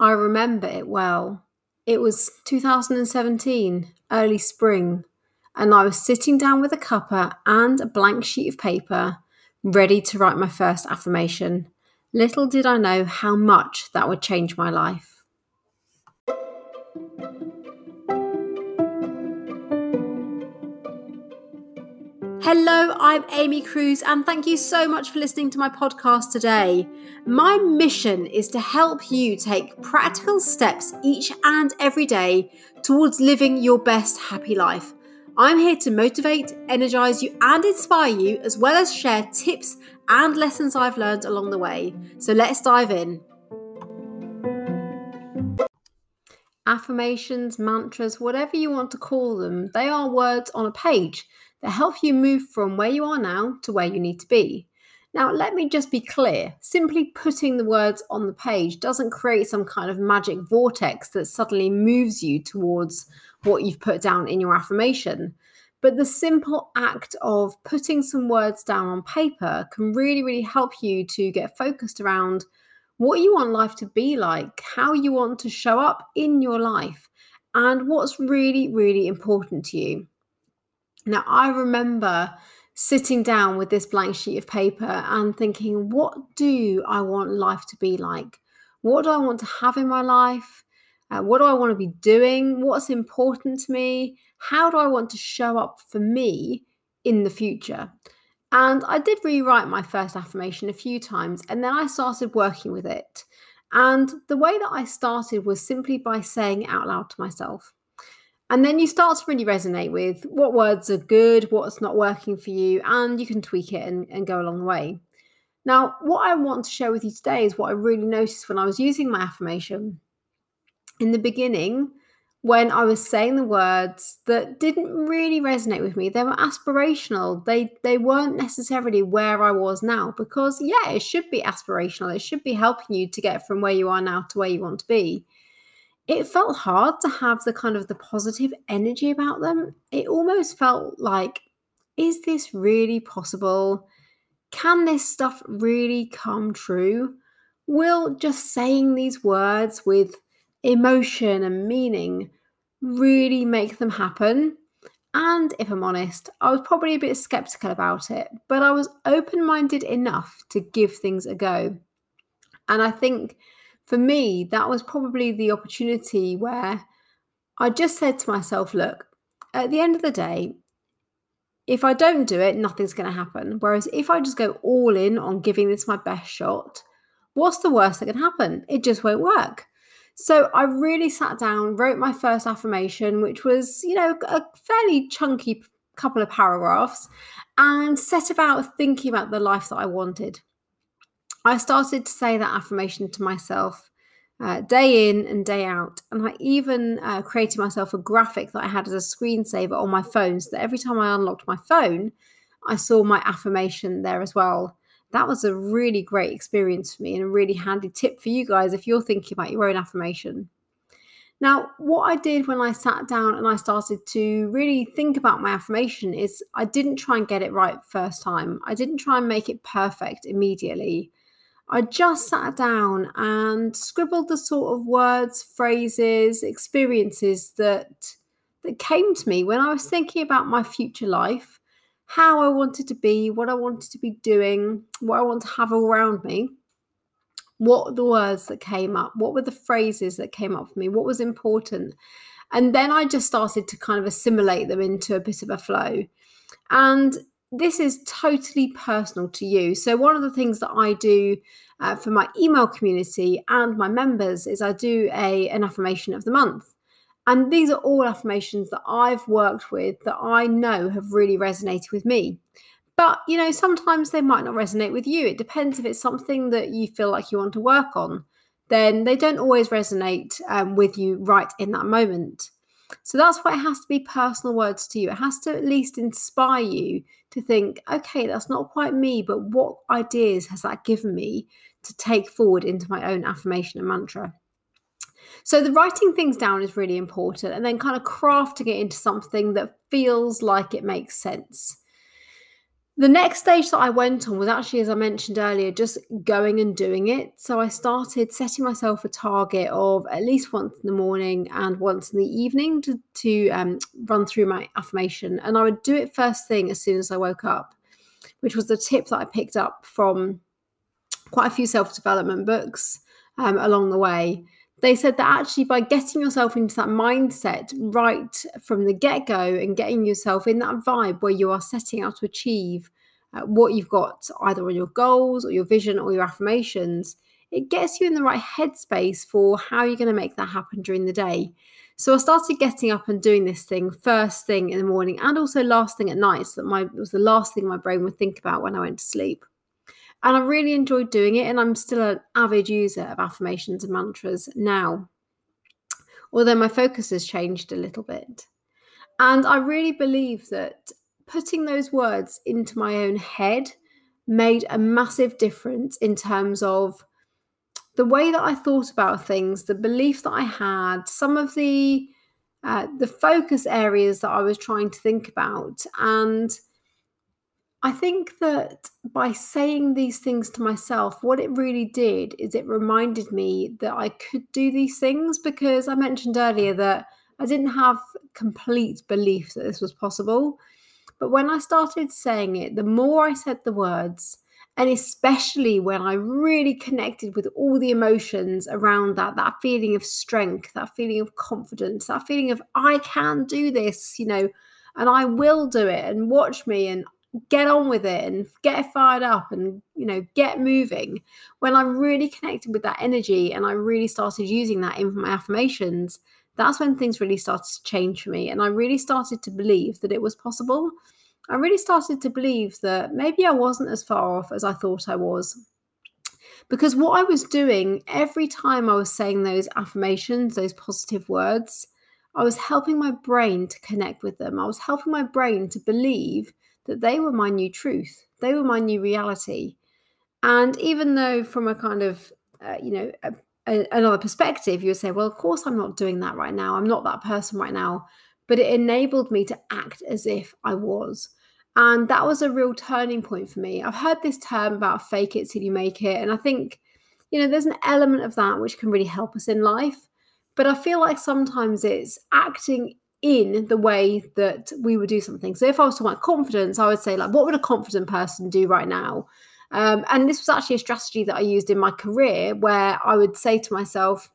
I remember it well. It was 2017, early spring, and I was sitting down with a cuppa and a blank sheet of paper, ready to write my first affirmation. Little did I know how much that would change my life. Hello, I'm Amy Cruz, and thank you so much for listening to my podcast today. My mission is to help you take practical steps each and every day towards living your best happy life. I'm here to motivate, energize you, and inspire you, as well as share tips and lessons I've learned along the way. So let's dive in. Affirmations, mantras, whatever you want to call them, they are words on a page that help you move from where you are now to where you need to be. Now, let me just be clear simply putting the words on the page doesn't create some kind of magic vortex that suddenly moves you towards what you've put down in your affirmation. But the simple act of putting some words down on paper can really, really help you to get focused around what you want life to be like, how you want to show up in your life, and what's really, really important to you. Now, I remember sitting down with this blank sheet of paper and thinking, what do I want life to be like? What do I want to have in my life? Uh, what do I want to be doing? What's important to me? How do I want to show up for me in the future? And I did rewrite my first affirmation a few times and then I started working with it. And the way that I started was simply by saying it out loud to myself. And then you start to really resonate with what words are good, what's not working for you, and you can tweak it and, and go along the way. Now, what I want to share with you today is what I really noticed when I was using my affirmation. In the beginning, when I was saying the words that didn't really resonate with me, they were aspirational. They they weren't necessarily where I was now because yeah, it should be aspirational. It should be helping you to get from where you are now to where you want to be it felt hard to have the kind of the positive energy about them. It almost felt like, is this really possible? Can this stuff really come true? Will just saying these words with emotion and meaning really make them happen? And if I'm honest, I was probably a bit skeptical about it, but I was open minded enough to give things a go. And I think for me, that was probably the opportunity where I just said to myself, look, at the end of the day, if I don't do it, nothing's going to happen. Whereas if I just go all in on giving this my best shot, what's the worst that can happen? It just won't work. So I really sat down, wrote my first affirmation, which was, you know, a fairly chunky couple of paragraphs, and set about thinking about the life that I wanted. I started to say that affirmation to myself uh, day in and day out. And I even uh, created myself a graphic that I had as a screensaver on my phone so that every time I unlocked my phone, I saw my affirmation there as well. That was a really great experience for me and a really handy tip for you guys if you're thinking about your own affirmation. Now, what I did when I sat down and I started to really think about my affirmation is I didn't try and get it right first time. I didn't try and make it perfect immediately. I just sat down and scribbled the sort of words, phrases, experiences that that came to me when I was thinking about my future life, how I wanted to be, what I wanted to be doing, what I want to have around me. What the words that came up? What were the phrases that came up for me? What was important? And then I just started to kind of assimilate them into a bit of a flow. And this is totally personal to you. So, one of the things that I do uh, for my email community and my members is I do a an affirmation of the month. And these are all affirmations that I've worked with that I know have really resonated with me. But, you know, sometimes they might not resonate with you. It depends if it's something that you feel like you want to work on, then they don't always resonate um, with you right in that moment. So that's why it has to be personal words to you. It has to at least inspire you to think, okay, that's not quite me, but what ideas has that given me to take forward into my own affirmation and mantra? So the writing things down is really important and then kind of crafting it into something that feels like it makes sense. The next stage that I went on was actually, as I mentioned earlier, just going and doing it. So I started setting myself a target of at least once in the morning and once in the evening to, to um, run through my affirmation. And I would do it first thing as soon as I woke up, which was the tip that I picked up from quite a few self development books um, along the way they said that actually by getting yourself into that mindset right from the get go and getting yourself in that vibe where you are setting out to achieve uh, what you've got either on your goals or your vision or your affirmations, it gets you in the right headspace for how you're going to make that happen during the day. So I started getting up and doing this thing first thing in the morning and also last thing at night. So that my it was the last thing my brain would think about when I went to sleep. And I really enjoyed doing it. And I'm still an avid user of affirmations and mantras now, although my focus has changed a little bit. And I really believe that putting those words into my own head made a massive difference in terms of the way that I thought about things, the belief that I had, some of the uh, the focus areas that I was trying to think about, and I think that by saying these things to myself, what it really did is it reminded me that I could do these things because I mentioned earlier that I didn't have complete belief that this was possible. But when I started saying it, the more I said the words, and especially when I really connected with all the emotions around that, that feeling of strength, that feeling of confidence, that feeling of I can do this, you know, and I will do it, and watch me, and get on with it and get fired up and you know get moving. When i really connected with that energy and i really started using that in my affirmations that's when things really started to change for me. And i really started to believe that it was possible. I really started to believe that maybe i wasn't as far off as i thought i was. Because what i was doing every time i was saying those affirmations those positive words i was helping my brain to connect with them. I was helping my brain to believe that they were my new truth, they were my new reality. And even though, from a kind of, uh, you know, a, a, another perspective, you would say, well, of course, I'm not doing that right now. I'm not that person right now. But it enabled me to act as if I was. And that was a real turning point for me. I've heard this term about fake it till you make it. And I think, you know, there's an element of that which can really help us in life. But I feel like sometimes it's acting in the way that we would do something. So if I was talking about confidence, I would say like, what would a confident person do right now? Um, and this was actually a strategy that I used in my career where I would say to myself,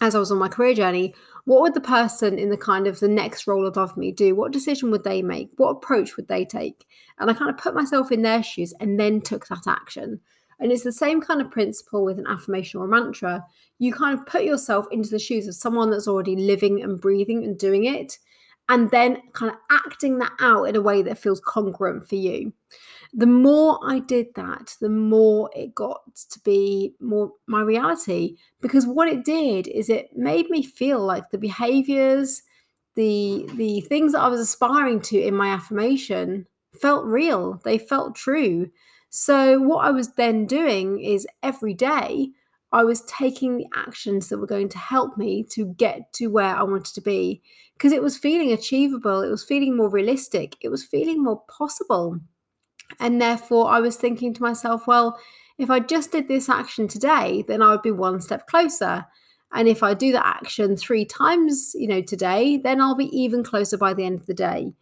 as I was on my career journey, what would the person in the kind of the next role above me do? What decision would they make? What approach would they take? And I kind of put myself in their shoes and then took that action. And it's the same kind of principle with an affirmation or a mantra. You kind of put yourself into the shoes of someone that's already living and breathing and doing it, and then kind of acting that out in a way that feels congruent for you. The more I did that, the more it got to be more my reality. Because what it did is it made me feel like the behaviors, the the things that I was aspiring to in my affirmation felt real. They felt true. So, what I was then doing is every day I was taking the actions that were going to help me to get to where I wanted to be because it was feeling achievable, it was feeling more realistic, it was feeling more possible. And therefore, I was thinking to myself, well, if I just did this action today, then I would be one step closer. And if I do that action three times, you know, today, then I'll be even closer by the end of the day.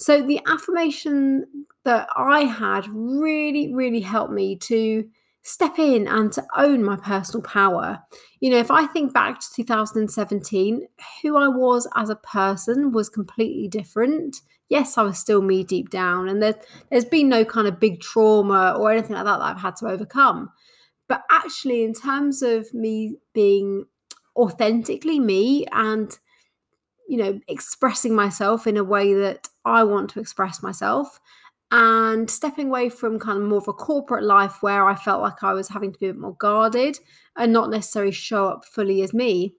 So the affirmation that I had really, really helped me to step in and to own my personal power. You know, if I think back to 2017, who I was as a person was completely different. Yes, I was still me deep down, and there, there's been no kind of big trauma or anything like that that I've had to overcome. But actually, in terms of me being authentically me and you know, expressing myself in a way that I want to express myself and stepping away from kind of more of a corporate life where I felt like I was having to be a bit more guarded and not necessarily show up fully as me.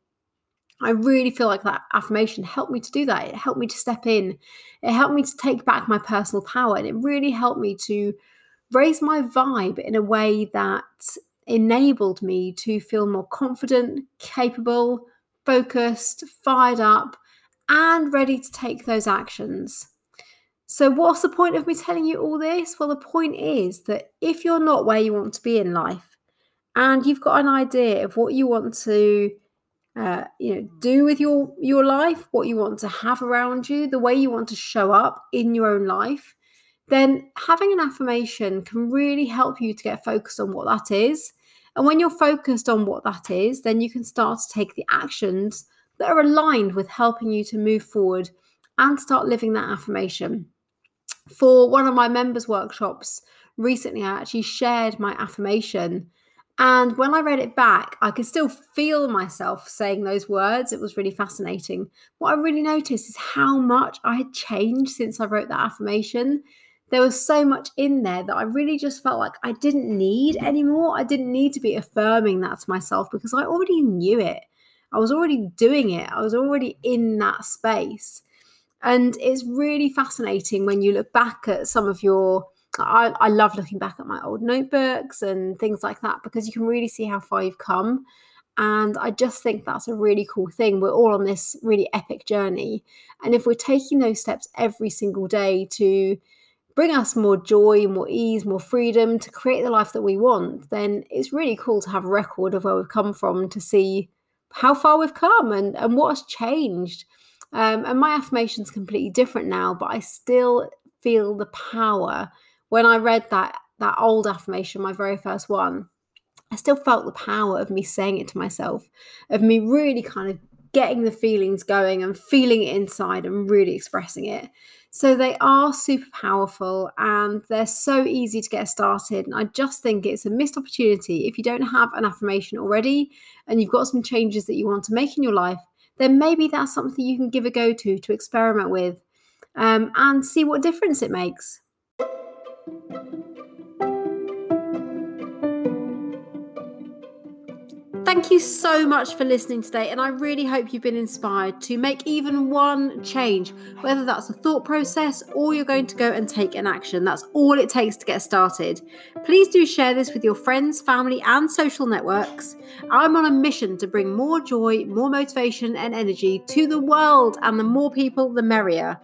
I really feel like that affirmation helped me to do that. It helped me to step in. It helped me to take back my personal power. And it really helped me to raise my vibe in a way that enabled me to feel more confident, capable, focused, fired up, and ready to take those actions. So, what's the point of me telling you all this? Well, the point is that if you're not where you want to be in life and you've got an idea of what you want to uh, you know do with your your life what you want to have around you the way you want to show up in your own life then having an affirmation can really help you to get focused on what that is and when you're focused on what that is then you can start to take the actions that are aligned with helping you to move forward and start living that affirmation for one of my members workshops recently i actually shared my affirmation and when I read it back, I could still feel myself saying those words. It was really fascinating. What I really noticed is how much I had changed since I wrote that affirmation. There was so much in there that I really just felt like I didn't need anymore. I didn't need to be affirming that to myself because I already knew it. I was already doing it. I was already in that space. And it's really fascinating when you look back at some of your I, I love looking back at my old notebooks and things like that because you can really see how far you've come. And I just think that's a really cool thing. We're all on this really epic journey. And if we're taking those steps every single day to bring us more joy, more ease, more freedom to create the life that we want, then it's really cool to have a record of where we've come from to see how far we've come and, and what has changed. Um, and my affirmation is completely different now, but I still feel the power when I read that that old affirmation, my very first one, I still felt the power of me saying it to myself, of me really kind of getting the feelings going and feeling it inside and really expressing it. So they are super powerful and they're so easy to get started. And I just think it's a missed opportunity. If you don't have an affirmation already and you've got some changes that you want to make in your life, then maybe that's something you can give a go to to experiment with um, and see what difference it makes. Thank you so much for listening today, and I really hope you've been inspired to make even one change, whether that's a thought process or you're going to go and take an action. That's all it takes to get started. Please do share this with your friends, family, and social networks. I'm on a mission to bring more joy, more motivation, and energy to the world, and the more people, the merrier.